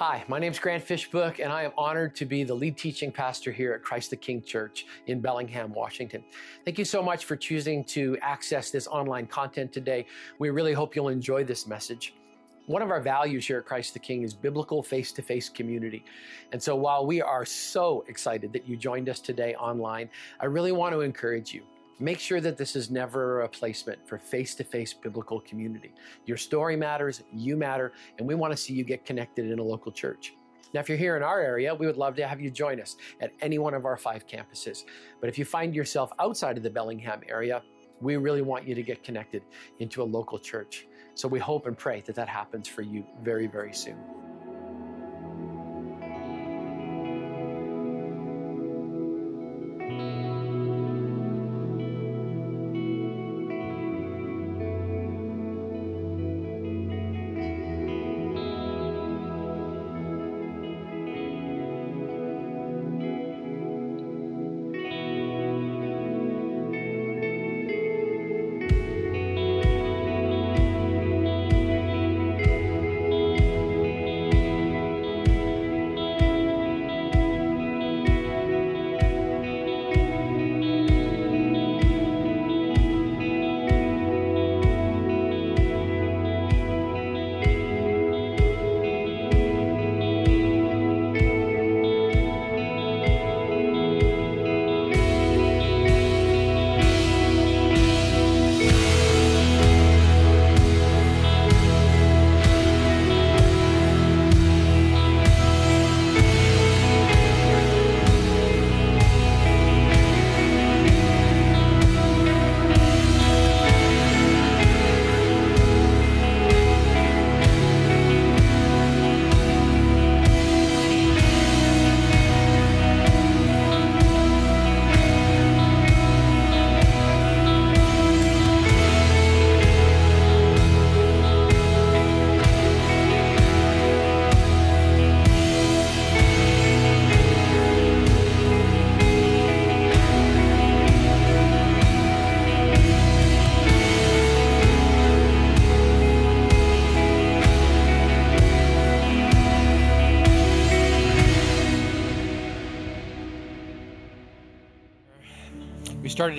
Hi, my name is Grant Fishbook, and I am honored to be the lead teaching pastor here at Christ the King Church in Bellingham, Washington. Thank you so much for choosing to access this online content today. We really hope you'll enjoy this message. One of our values here at Christ the King is biblical face to face community. And so while we are so excited that you joined us today online, I really want to encourage you. Make sure that this is never a replacement for face to face biblical community. Your story matters, you matter, and we want to see you get connected in a local church. Now, if you're here in our area, we would love to have you join us at any one of our five campuses. But if you find yourself outside of the Bellingham area, we really want you to get connected into a local church. So we hope and pray that that happens for you very, very soon.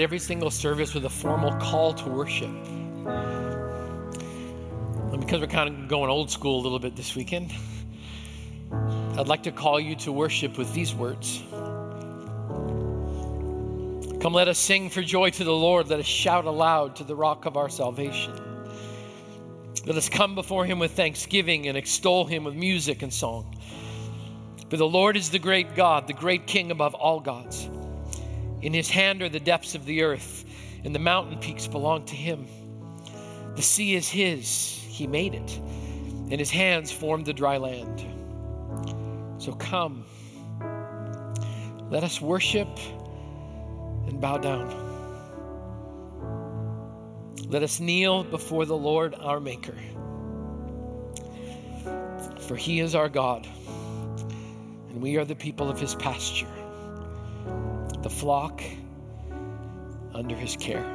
Every single service with a formal call to worship. And because we're kind of going old school a little bit this weekend, I'd like to call you to worship with these words. Come, let us sing for joy to the Lord. Let us shout aloud to the rock of our salvation. Let us come before him with thanksgiving and extol him with music and song. For the Lord is the great God, the great King above all gods. In his hand are the depths of the earth, and the mountain peaks belong to him. The sea is his, he made it, and his hands formed the dry land. So come, let us worship and bow down. Let us kneel before the Lord our Maker. For he is our God, and we are the people of his pasture flock under his care.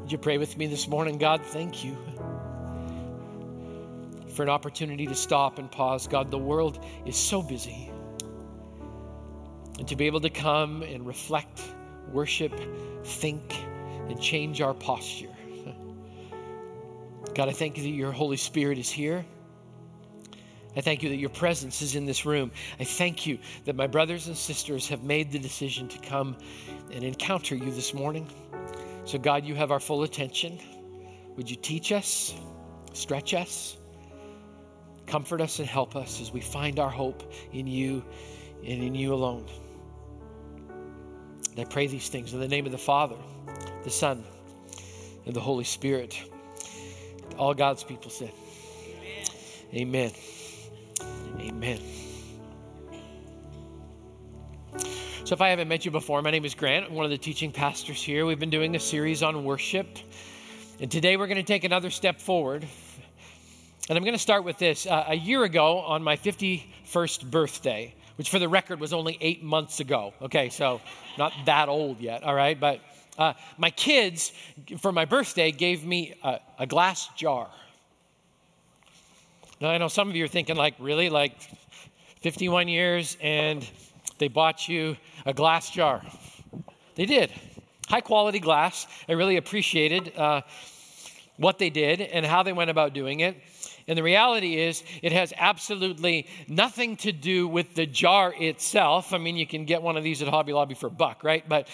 Would you pray with me this morning? God, thank you for an opportunity to stop and pause. God, the world is so busy. And to be able to come and reflect, worship, think, and change our posture. God, I thank you that your Holy Spirit is here. I thank you that your presence is in this room. I thank you that my brothers and sisters have made the decision to come and encounter you this morning. So, God, you have our full attention. Would you teach us, stretch us, comfort us, and help us as we find our hope in you and in you alone? And I pray these things in the name of the Father, the Son, and the Holy Spirit. All God's people said, Amen. Amen. Amen. So, if I haven't met you before, my name is Grant. I'm one of the teaching pastors here. We've been doing a series on worship. And today we're going to take another step forward. And I'm going to start with this. Uh, a year ago, on my 51st birthday, which for the record was only eight months ago. Okay, so not that old yet, all right? But Uh, my kids, for my birthday, gave me a, a glass jar. Now, I know some of you are thinking, like, really? Like 51 years and they bought you a glass jar. They did. High quality glass. I really appreciated uh, what they did and how they went about doing it. And the reality is, it has absolutely nothing to do with the jar itself. I mean, you can get one of these at Hobby Lobby for a buck, right? But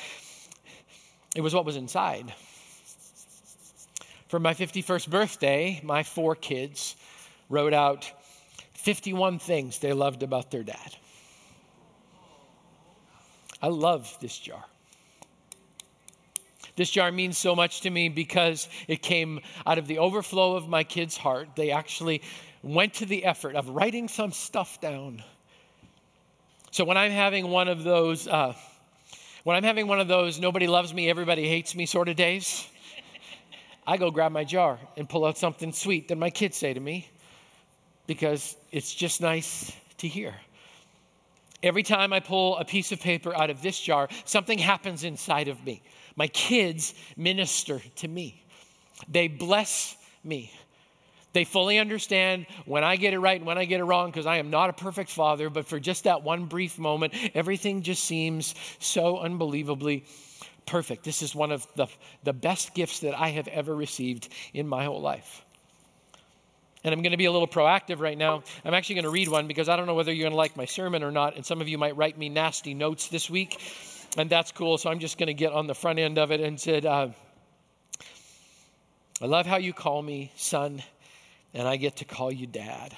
it was what was inside. For my 51st birthday, my four kids wrote out 51 things they loved about their dad. I love this jar. This jar means so much to me because it came out of the overflow of my kids' heart. They actually went to the effort of writing some stuff down. So when I'm having one of those, uh, when I'm having one of those nobody loves me, everybody hates me sort of days, I go grab my jar and pull out something sweet that my kids say to me because it's just nice to hear. Every time I pull a piece of paper out of this jar, something happens inside of me. My kids minister to me, they bless me. They fully understand when I get it right and when I get it wrong because I am not a perfect father, but for just that one brief moment, everything just seems so unbelievably perfect. This is one of the, the best gifts that I have ever received in my whole life. And I'm going to be a little proactive right now. I'm actually going to read one because I don't know whether you're going to like my sermon or not. And some of you might write me nasty notes this week and that's cool. So I'm just going to get on the front end of it and said, uh, I love how you call me son, and I get to call you dad.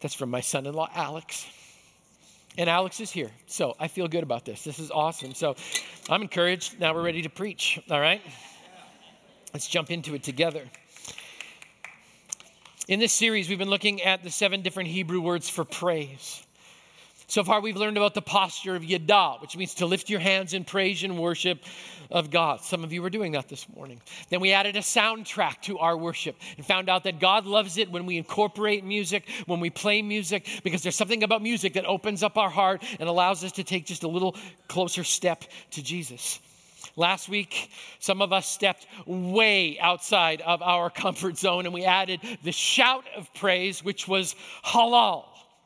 That's from my son in law, Alex. And Alex is here. So I feel good about this. This is awesome. So I'm encouraged. Now we're ready to preach. All right? Let's jump into it together. In this series, we've been looking at the seven different Hebrew words for praise. So far, we've learned about the posture of Yada, which means to lift your hands in praise and worship of God. Some of you were doing that this morning. Then we added a soundtrack to our worship and found out that God loves it when we incorporate music, when we play music, because there's something about music that opens up our heart and allows us to take just a little closer step to Jesus. Last week, some of us stepped way outside of our comfort zone and we added the shout of praise, which was halal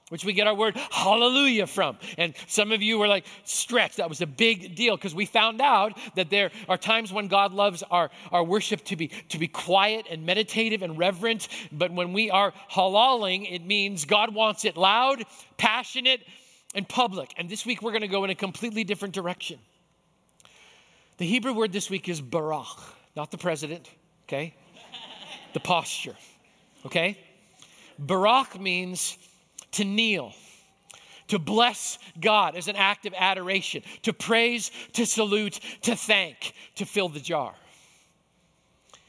which we get our word hallelujah from. And some of you were like, stretched. That was a big deal because we found out that there are times when God loves our, our worship to be, to be quiet and meditative and reverent. But when we are halaling, it means God wants it loud, passionate, and public. And this week we're going to go in a completely different direction. The Hebrew word this week is barak, not the president, okay? the posture, okay? Barak means to kneel, to bless God as an act of adoration, to praise, to salute, to thank, to fill the jar.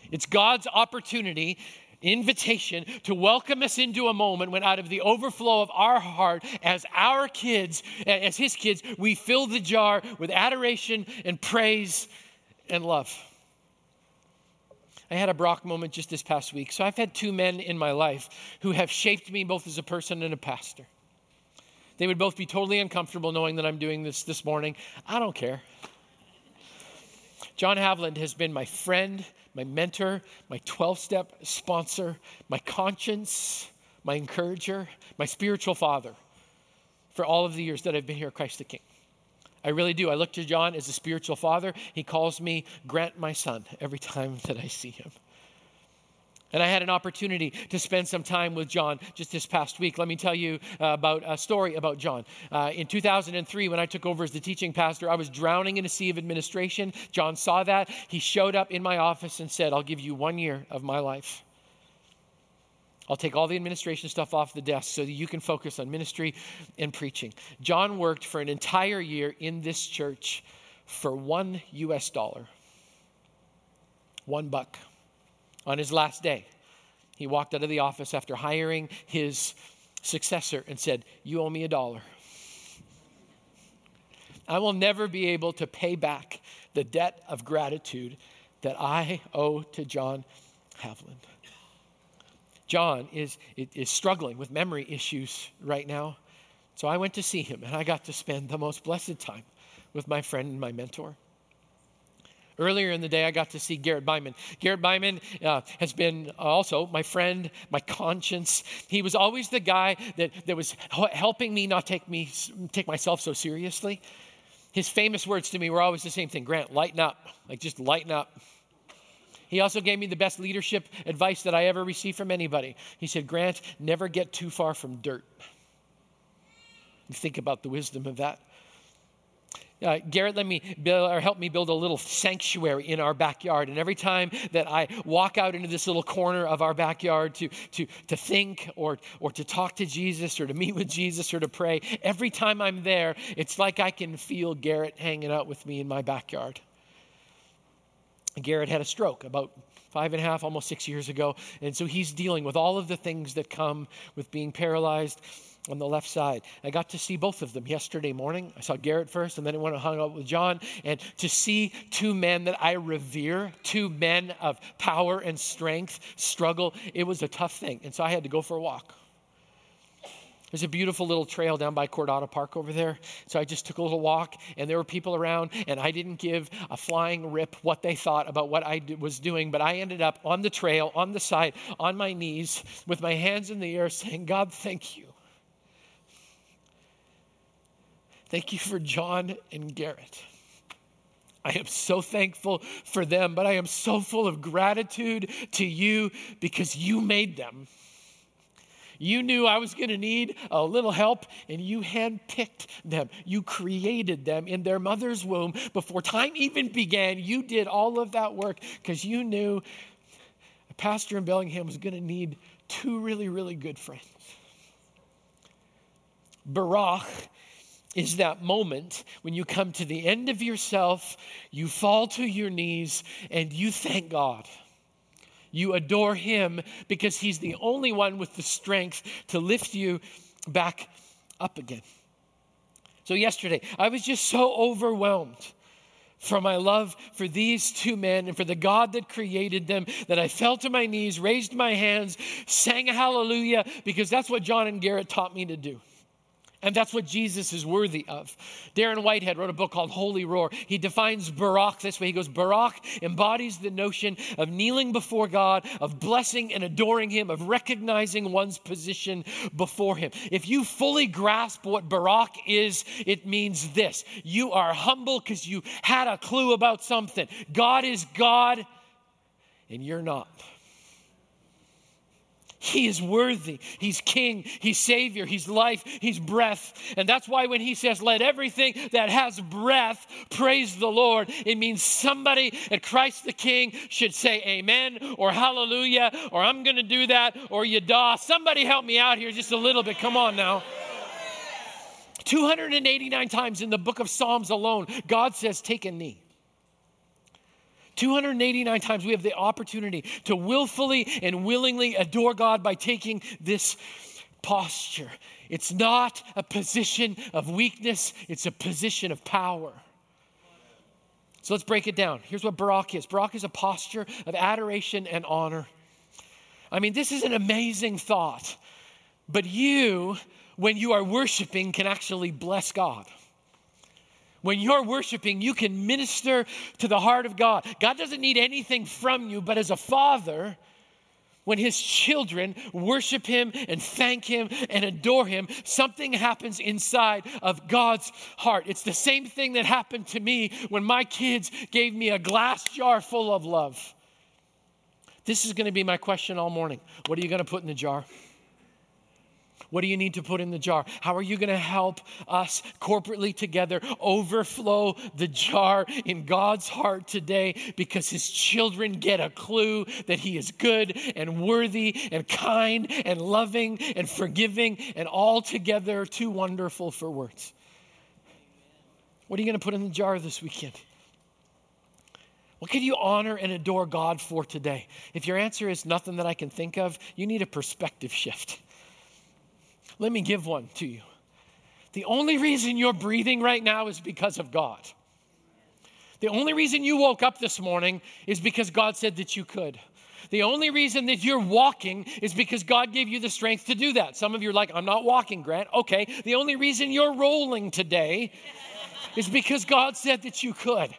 It's God's opportunity, invitation to welcome us into a moment when, out of the overflow of our heart, as our kids, as His kids, we fill the jar with adoration and praise and love. I had a Barak moment just this past week. So I've had two men in my life who have shaped me both as a person and a pastor. They would both be totally uncomfortable knowing that I'm doing this this morning. I don't care. John Havland has been my friend, my mentor, my 12 step sponsor, my conscience, my encourager, my spiritual father for all of the years that I've been here at Christ the King. I really do. I look to John as a spiritual father. He calls me Grant, my son, every time that I see him. And I had an opportunity to spend some time with John just this past week. Let me tell you uh, about a story about John. Uh, in 2003, when I took over as the teaching pastor, I was drowning in a sea of administration. John saw that. He showed up in my office and said, I'll give you one year of my life. I'll take all the administration stuff off the desk so that you can focus on ministry and preaching. John worked for an entire year in this church for one US dollar. One buck. On his last day, he walked out of the office after hiring his successor and said, You owe me a dollar. I will never be able to pay back the debt of gratitude that I owe to John Havland. John is, is struggling with memory issues right now. So I went to see him and I got to spend the most blessed time with my friend and my mentor. Earlier in the day, I got to see Garrett Byman. Garrett Byman uh, has been also my friend, my conscience. He was always the guy that, that was helping me not take me take myself so seriously. His famous words to me were always the same thing: Grant, lighten up, like just lighten up. He also gave me the best leadership advice that I ever received from anybody. He said, Grant, never get too far from dirt. Think about the wisdom of that. Uh, Garrett let me build or help me build a little sanctuary in our backyard. And every time that I walk out into this little corner of our backyard to, to, to think or, or to talk to Jesus or to meet with Jesus or to pray, every time I'm there, it's like I can feel Garrett hanging out with me in my backyard. Garrett had a stroke about five and a half, almost six years ago. And so he's dealing with all of the things that come with being paralyzed on the left side. I got to see both of them yesterday morning. I saw Garrett first, and then I went and hung out with John. And to see two men that I revere, two men of power and strength, struggle, it was a tough thing. And so I had to go for a walk. There's a beautiful little trail down by Cordata Park over there. So I just took a little walk, and there were people around, and I didn't give a flying rip what they thought about what I was doing, but I ended up on the trail, on the side, on my knees, with my hands in the air, saying, God, thank you. Thank you for John and Garrett. I am so thankful for them, but I am so full of gratitude to you because you made them. You knew I was going to need a little help, and you handpicked them. You created them in their mother's womb. Before time even began, you did all of that work because you knew a pastor in Bellingham was going to need two really, really good friends. Barak is that moment when you come to the end of yourself, you fall to your knees, and you thank God. You adore Him because He's the only one with the strength to lift you back up again. So, yesterday, I was just so overwhelmed for my love for these two men and for the God that created them that I fell to my knees, raised my hands, sang hallelujah because that's what John and Garrett taught me to do. And that's what Jesus is worthy of. Darren Whitehead wrote a book called Holy Roar. He defines Barak this way. He goes, Barak embodies the notion of kneeling before God, of blessing and adoring Him, of recognizing one's position before Him. If you fully grasp what Barak is, it means this you are humble because you had a clue about something. God is God, and you're not. He is worthy. He's king. He's savior. He's life. He's breath. And that's why when he says, let everything that has breath praise the Lord, it means somebody at Christ the King should say amen or hallelujah or I'm going to do that or yada. Somebody help me out here just a little bit. Come on now. 289 times in the book of Psalms alone, God says, take a knee. 289 times we have the opportunity to willfully and willingly adore God by taking this posture. It's not a position of weakness, it's a position of power. So let's break it down. Here's what Barak is Barak is a posture of adoration and honor. I mean, this is an amazing thought, but you, when you are worshiping, can actually bless God. When you're worshiping, you can minister to the heart of God. God doesn't need anything from you, but as a father, when his children worship him and thank him and adore him, something happens inside of God's heart. It's the same thing that happened to me when my kids gave me a glass jar full of love. This is going to be my question all morning. What are you going to put in the jar? What do you need to put in the jar? How are you going to help us corporately together overflow the jar in God's heart today because his children get a clue that he is good and worthy and kind and loving and forgiving and altogether too wonderful for words? What are you going to put in the jar this weekend? What can you honor and adore God for today? If your answer is nothing that I can think of, you need a perspective shift. Let me give one to you. The only reason you're breathing right now is because of God. The only reason you woke up this morning is because God said that you could. The only reason that you're walking is because God gave you the strength to do that. Some of you are like, I'm not walking, Grant. Okay. The only reason you're rolling today is because God said that you could.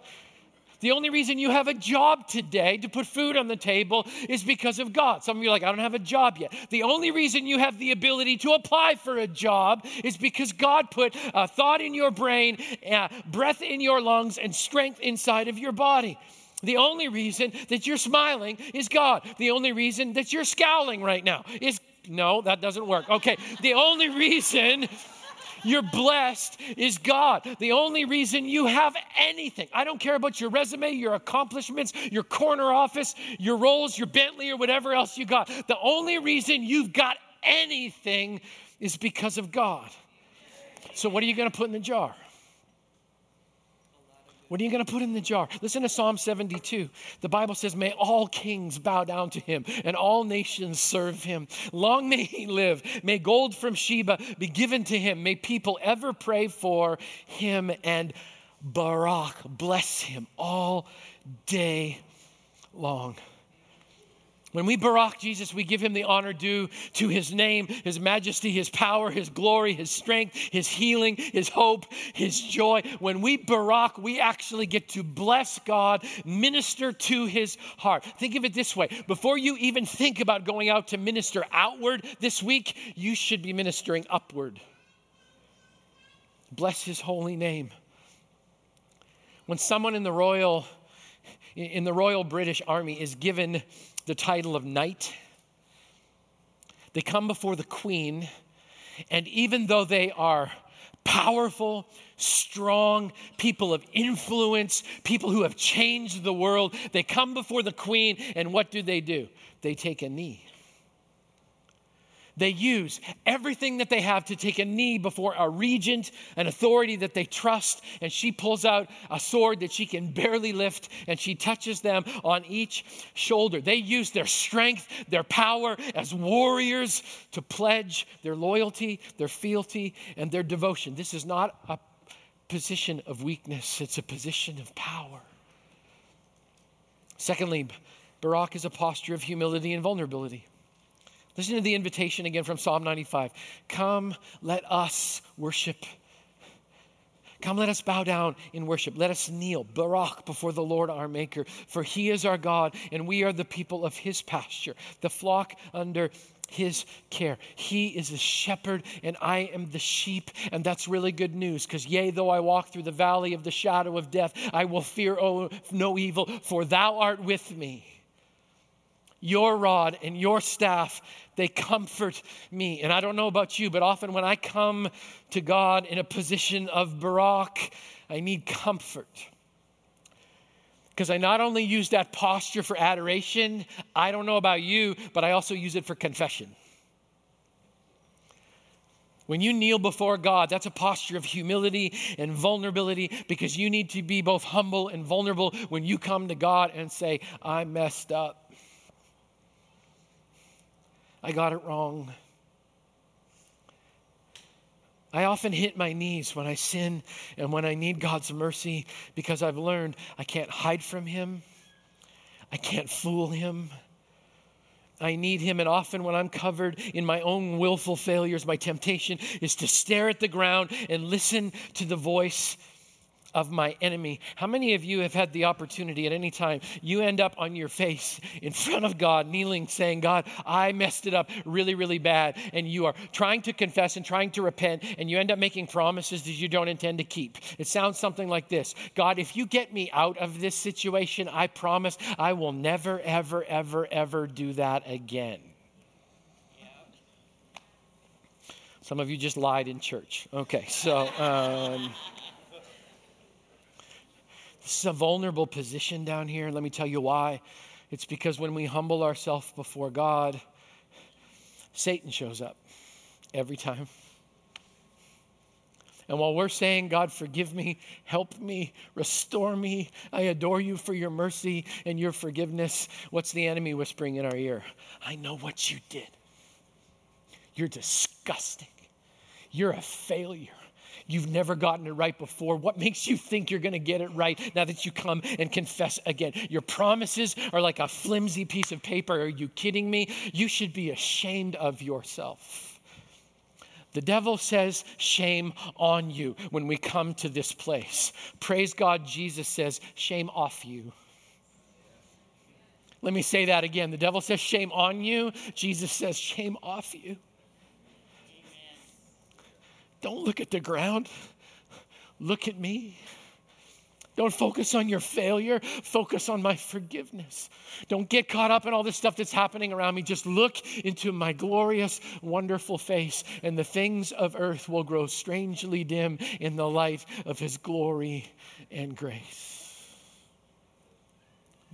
The only reason you have a job today to put food on the table is because of God. Some of you are like, I don't have a job yet. The only reason you have the ability to apply for a job is because God put a thought in your brain, uh, breath in your lungs, and strength inside of your body. The only reason that you're smiling is God. The only reason that you're scowling right now is no, that doesn't work. Okay, the only reason you're blessed is God. The only reason you have anything, I don't care about your resume, your accomplishments, your corner office, your Rolls, your Bentley, or whatever else you got. The only reason you've got anything is because of God. So, what are you going to put in the jar? What are you going to put in the jar? Listen to Psalm 72. The Bible says, May all kings bow down to him and all nations serve him. Long may he live. May gold from Sheba be given to him. May people ever pray for him and Barak bless him all day long. When we barak Jesus, we give him the honor due to his name, his majesty, his power, his glory, his strength, his healing, his hope, his joy. When we barak, we actually get to bless God, minister to his heart. Think of it this way before you even think about going out to minister outward this week, you should be ministering upward. Bless his holy name. When someone in the royal in the Royal British Army is given the title of knight. They come before the queen, and even though they are powerful, strong, people of influence, people who have changed the world, they come before the queen, and what do they do? They take a knee. They use everything that they have to take a knee before a regent, an authority that they trust, and she pulls out a sword that she can barely lift and she touches them on each shoulder. They use their strength, their power as warriors to pledge their loyalty, their fealty, and their devotion. This is not a position of weakness, it's a position of power. Secondly, Barak is a posture of humility and vulnerability. Listen to the invitation again from Psalm 95. Come, let us worship. Come, let us bow down in worship. Let us kneel, Barak, before the Lord our Maker. For he is our God, and we are the people of his pasture, the flock under his care. He is the shepherd, and I am the sheep. And that's really good news because, yea, though I walk through the valley of the shadow of death, I will fear no evil, for thou art with me. Your rod and your staff, they comfort me. And I don't know about you, but often when I come to God in a position of Barak, I need comfort. Because I not only use that posture for adoration, I don't know about you, but I also use it for confession. When you kneel before God, that's a posture of humility and vulnerability because you need to be both humble and vulnerable when you come to God and say, I messed up. I got it wrong. I often hit my knees when I sin and when I need God's mercy because I've learned I can't hide from Him. I can't fool Him. I need Him. And often, when I'm covered in my own willful failures, my temptation is to stare at the ground and listen to the voice of my enemy. How many of you have had the opportunity at any time you end up on your face in front of God, kneeling, saying, God, I messed it up really, really bad. And you are trying to confess and trying to repent, and you end up making promises that you don't intend to keep. It sounds something like this God, if you get me out of this situation, I promise I will never, ever, ever, ever do that again. Some of you just lied in church. Okay, so. Um, this is a vulnerable position down here. Let me tell you why. It's because when we humble ourselves before God, Satan shows up every time. And while we're saying, God, forgive me, help me, restore me, I adore you for your mercy and your forgiveness, what's the enemy whispering in our ear? I know what you did. You're disgusting. You're a failure. You've never gotten it right before. What makes you think you're going to get it right now that you come and confess again? Your promises are like a flimsy piece of paper. Are you kidding me? You should be ashamed of yourself. The devil says, Shame on you when we come to this place. Praise God, Jesus says, Shame off you. Let me say that again. The devil says, Shame on you. Jesus says, Shame off you. Don't look at the ground, look at me. Don't focus on your failure. Focus on my forgiveness. Don't get caught up in all this stuff that's happening around me. Just look into my glorious, wonderful face, and the things of earth will grow strangely dim in the light of his glory and grace.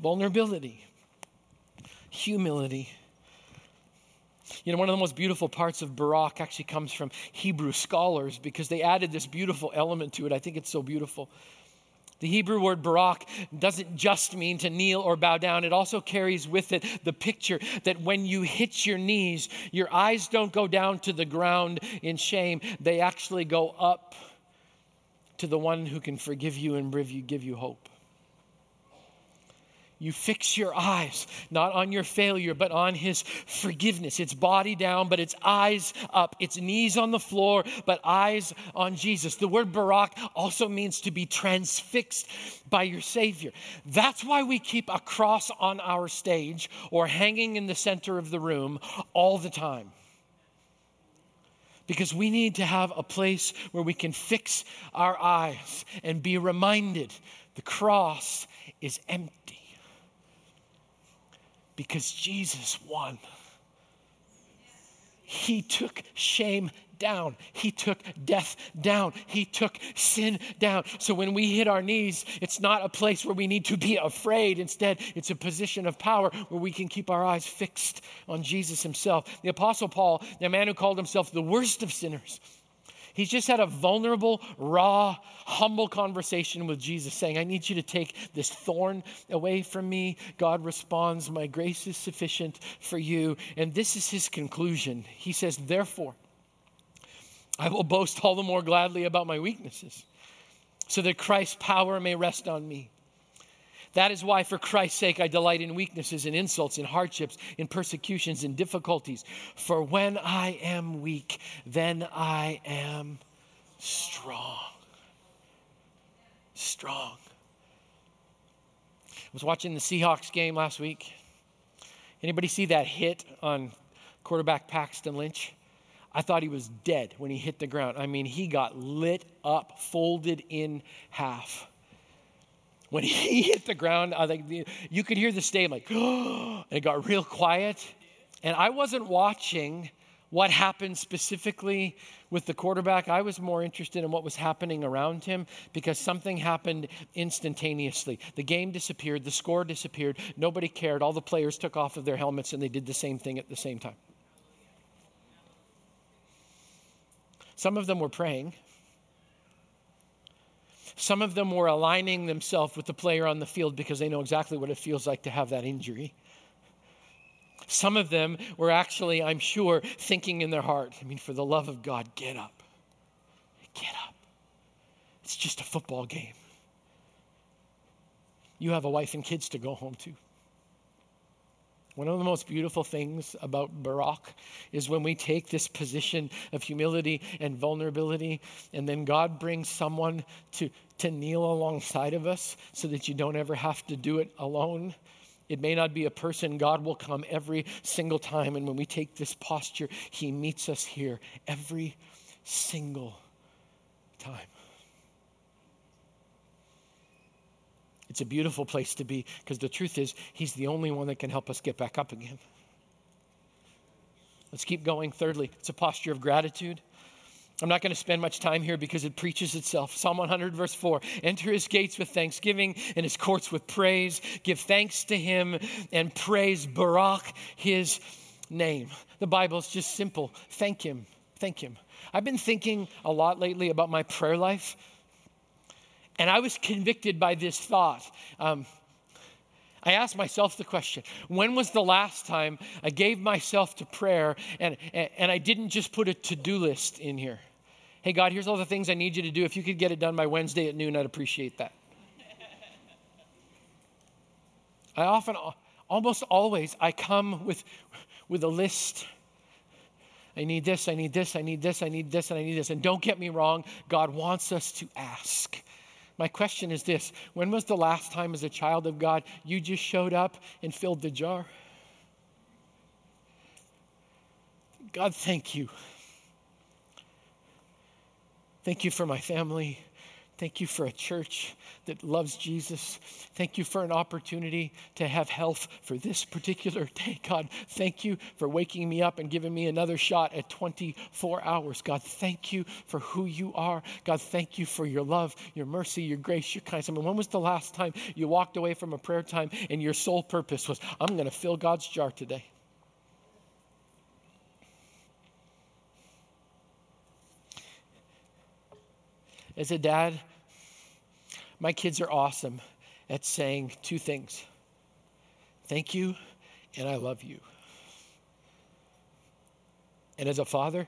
Vulnerability, humility. You know, one of the most beautiful parts of Barak actually comes from Hebrew scholars because they added this beautiful element to it. I think it's so beautiful. The Hebrew word barak doesn't just mean to kneel or bow down. It also carries with it the picture that when you hit your knees, your eyes don't go down to the ground in shame, they actually go up to the one who can forgive you and give you hope. You fix your eyes not on your failure, but on his forgiveness. It's body down, but it's eyes up. It's knees on the floor, but eyes on Jesus. The word barak also means to be transfixed by your Savior. That's why we keep a cross on our stage or hanging in the center of the room all the time because we need to have a place where we can fix our eyes and be reminded the cross is empty because Jesus won. He took shame down. He took death down. He took sin down. So when we hit our knees, it's not a place where we need to be afraid. Instead, it's a position of power where we can keep our eyes fixed on Jesus himself. The Apostle Paul, the man who called himself the worst of sinners, He's just had a vulnerable, raw, humble conversation with Jesus, saying, I need you to take this thorn away from me. God responds, My grace is sufficient for you. And this is his conclusion. He says, Therefore, I will boast all the more gladly about my weaknesses, so that Christ's power may rest on me. That is why, for Christ's sake, I delight in weaknesses and insults, in hardships, in persecutions, in difficulties. For when I am weak, then I am strong. Strong. I was watching the Seahawks game last week. Anybody see that hit on quarterback Paxton Lynch? I thought he was dead when he hit the ground. I mean, he got lit up, folded in half when he hit the ground, I think you could hear the stadium like, and it got real quiet. And I wasn't watching what happened specifically with the quarterback. I was more interested in what was happening around him because something happened instantaneously. The game disappeared, the score disappeared, nobody cared. All the players took off of their helmets and they did the same thing at the same time. Some of them were praying. Some of them were aligning themselves with the player on the field because they know exactly what it feels like to have that injury. Some of them were actually, I'm sure, thinking in their heart, I mean, for the love of God, get up. Get up. It's just a football game. You have a wife and kids to go home to. One of the most beautiful things about Barak is when we take this position of humility and vulnerability, and then God brings someone to, to kneel alongside of us so that you don't ever have to do it alone. It may not be a person, God will come every single time. And when we take this posture, He meets us here every single time. It's a beautiful place to be because the truth is, He's the only one that can help us get back up again. Let's keep going. Thirdly, it's a posture of gratitude. I'm not going to spend much time here because it preaches itself. Psalm 100, verse 4 Enter his gates with thanksgiving and his courts with praise. Give thanks to him and praise Barak, his name. The Bible is just simple. Thank him. Thank him. I've been thinking a lot lately about my prayer life. And I was convicted by this thought. Um, I asked myself the question when was the last time I gave myself to prayer and, and, and I didn't just put a to do list in here? Hey, God, here's all the things I need you to do. If you could get it done by Wednesday at noon, I'd appreciate that. I often, almost always, I come with, with a list I need this, I need this, I need this, I need this, and I need this. And don't get me wrong, God wants us to ask. My question is this When was the last time, as a child of God, you just showed up and filled the jar? God, thank you. Thank you for my family. Thank you for a church that loves Jesus. Thank you for an opportunity to have health for this particular day. God, thank you for waking me up and giving me another shot at 24 hours. God, thank you for who you are. God, thank you for your love, your mercy, your grace, your kindness. I mean, when was the last time you walked away from a prayer time and your sole purpose was, I'm going to fill God's jar today? As a dad, my kids are awesome at saying two things thank you and I love you. And as a father,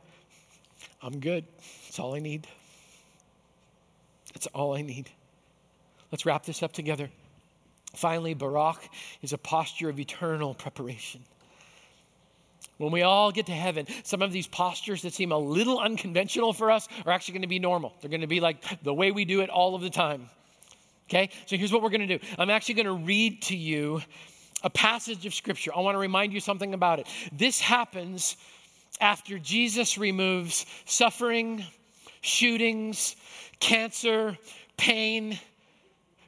I'm good. That's all I need. That's all I need. Let's wrap this up together. Finally, Barak is a posture of eternal preparation. When we all get to heaven, some of these postures that seem a little unconventional for us are actually going to be normal. They're going to be like the way we do it all of the time. Okay? So here's what we're going to do I'm actually going to read to you a passage of scripture. I want to remind you something about it. This happens after Jesus removes suffering, shootings, cancer, pain,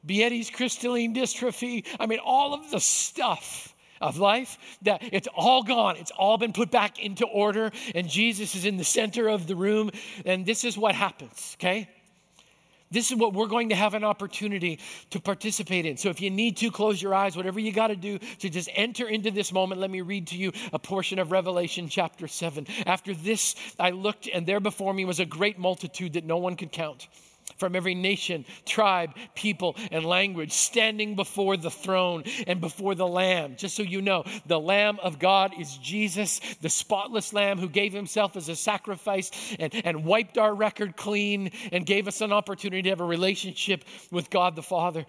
Bietti's crystalline dystrophy. I mean, all of the stuff of life that it's all gone it's all been put back into order and jesus is in the center of the room and this is what happens okay this is what we're going to have an opportunity to participate in. So if you need to, close your eyes, whatever you got to do to just enter into this moment. Let me read to you a portion of Revelation chapter 7. After this, I looked, and there before me was a great multitude that no one could count from every nation, tribe, people, and language standing before the throne and before the Lamb. Just so you know, the Lamb of God is Jesus, the spotless Lamb who gave himself as a sacrifice and, and wiped our record clean and gave us an opportunity to have a relationship with God the Father.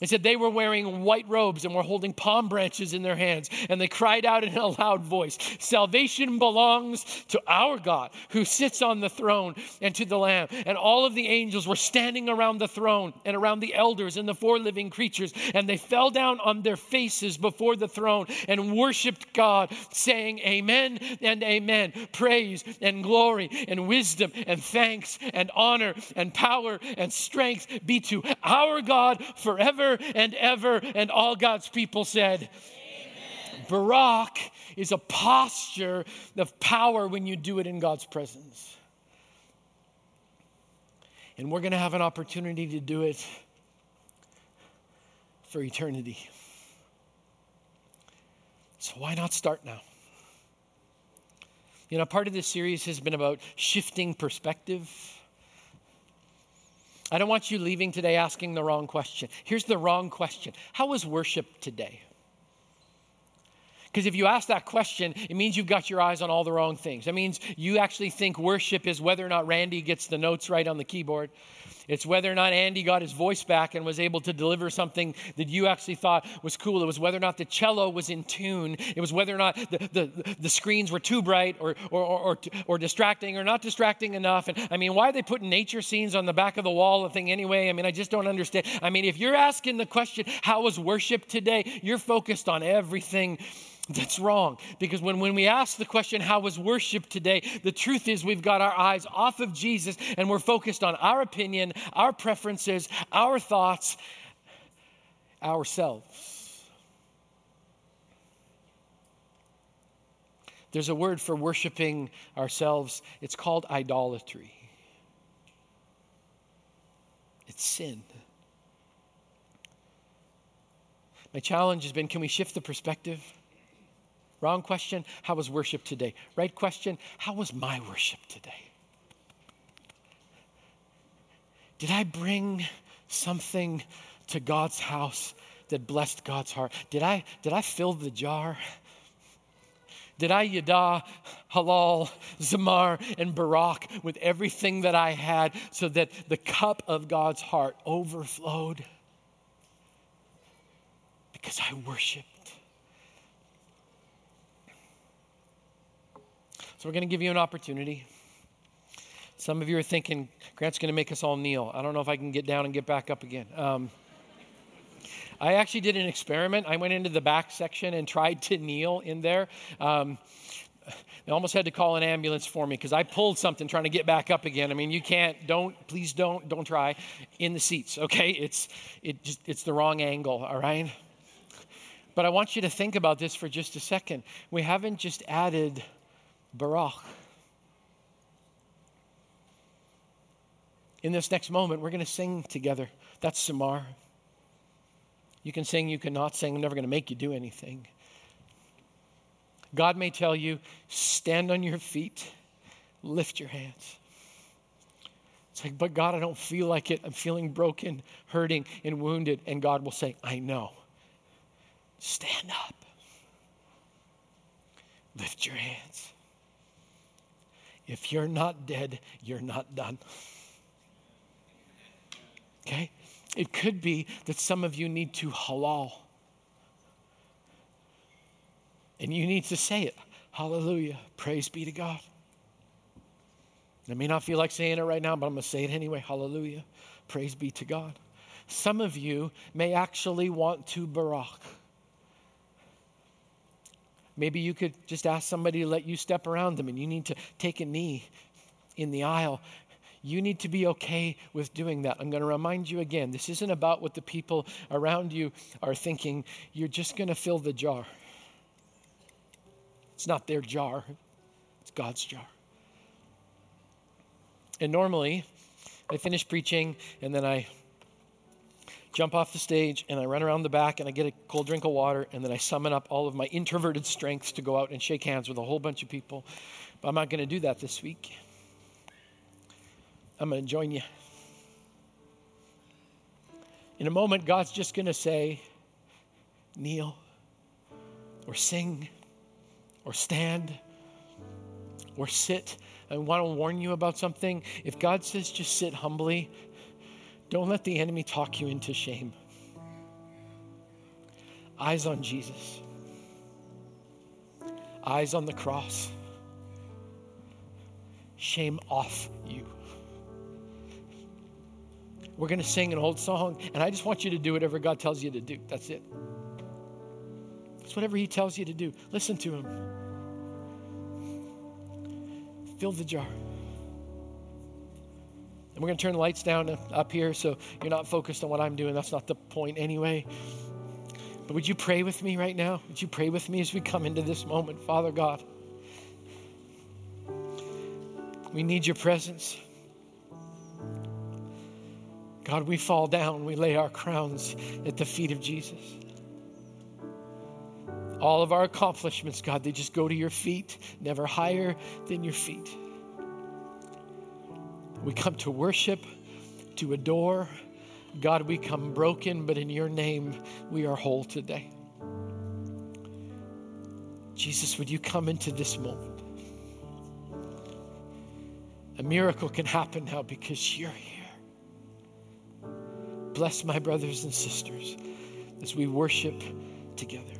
It said they were wearing white robes and were holding palm branches in their hands. And they cried out in a loud voice Salvation belongs to our God who sits on the throne and to the Lamb. And all of the angels were standing around the throne and around the elders and the four living creatures. And they fell down on their faces before the throne and worshiped God, saying, Amen and Amen. Praise and glory and wisdom and thanks and honor and power and strength be to our God forever and ever. And all God's people said, Amen. Barak is a posture of power when you do it in God's presence. And we're going to have an opportunity to do it for eternity. So why not start now? You know, part of this series has been about shifting perspective I don't want you leaving today asking the wrong question. Here's the wrong question How was worship today? Because if you ask that question, it means you've got your eyes on all the wrong things. That means you actually think worship is whether or not Randy gets the notes right on the keyboard. It's whether or not Andy got his voice back and was able to deliver something that you actually thought was cool. It was whether or not the cello was in tune. It was whether or not the, the, the screens were too bright or, or, or, or, distracting or not distracting enough. And I mean, why are they putting nature scenes on the back of the wall, the thing anyway? I mean, I just don't understand. I mean, if you're asking the question, how was worship today? You're focused on everything that's wrong. Because when, when we ask the question, How was worship today? the truth is we've got our eyes off of Jesus and we're focused on our opinion, our preferences, our thoughts, ourselves. There's a word for worshiping ourselves, it's called idolatry. It's sin. My challenge has been can we shift the perspective? Wrong question, how was worship today? Right question, how was my worship today? Did I bring something to God's house that blessed God's heart? Did I, did I fill the jar? Did I yada, halal, zamar, and barak with everything that I had so that the cup of God's heart overflowed? Because I worship So we're going to give you an opportunity. Some of you are thinking, Grant's going to make us all kneel. I don't know if I can get down and get back up again. Um, I actually did an experiment. I went into the back section and tried to kneel in there. Um, they almost had to call an ambulance for me because I pulled something trying to get back up again. I mean, you can't, don't, please don't, don't try in the seats, okay? It's, it just, it's the wrong angle, all right? But I want you to think about this for just a second. We haven't just added Barak. In this next moment, we're going to sing together. That's zamar. You can sing, you cannot sing. I'm never going to make you do anything. God may tell you, stand on your feet, lift your hands. It's like, but God, I don't feel like it. I'm feeling broken, hurting, and wounded. And God will say, I know. Stand up. Lift your hands. If you're not dead, you're not done. Okay? It could be that some of you need to halal. And you need to say it. Hallelujah. Praise be to God. I may not feel like saying it right now, but I'm going to say it anyway. Hallelujah. Praise be to God. Some of you may actually want to barak. Maybe you could just ask somebody to let you step around them and you need to take a knee in the aisle you need to be okay with doing that. I'm going to remind you again this isn't about what the people around you are thinking. You're just going to fill the jar. It's not their jar, it's God's jar. And normally, I finish preaching and then I jump off the stage and I run around the back and I get a cold drink of water and then I summon up all of my introverted strengths to go out and shake hands with a whole bunch of people. But I'm not going to do that this week. I'm going to join you. In a moment, God's just going to say, kneel, or sing, or stand, or sit. I want to warn you about something. If God says just sit humbly, don't let the enemy talk you into shame. Eyes on Jesus, eyes on the cross. Shame off you. We're going to sing an old song, and I just want you to do whatever God tells you to do. That's it. It's whatever He tells you to do. Listen to Him. Fill the jar. We're going to turn the lights down up here so you're not focused on what I'm doing. That's not the point anyway. But would you pray with me right now? Would you pray with me as we come into this moment? Father God, we need your presence. God, we fall down, we lay our crowns at the feet of Jesus. All of our accomplishments, God, they just go to your feet, never higher than your feet. We come to worship, to adore. God, we come broken, but in your name we are whole today. Jesus, would you come into this moment? A miracle can happen now because you're here. Bless my brothers and sisters as we worship together.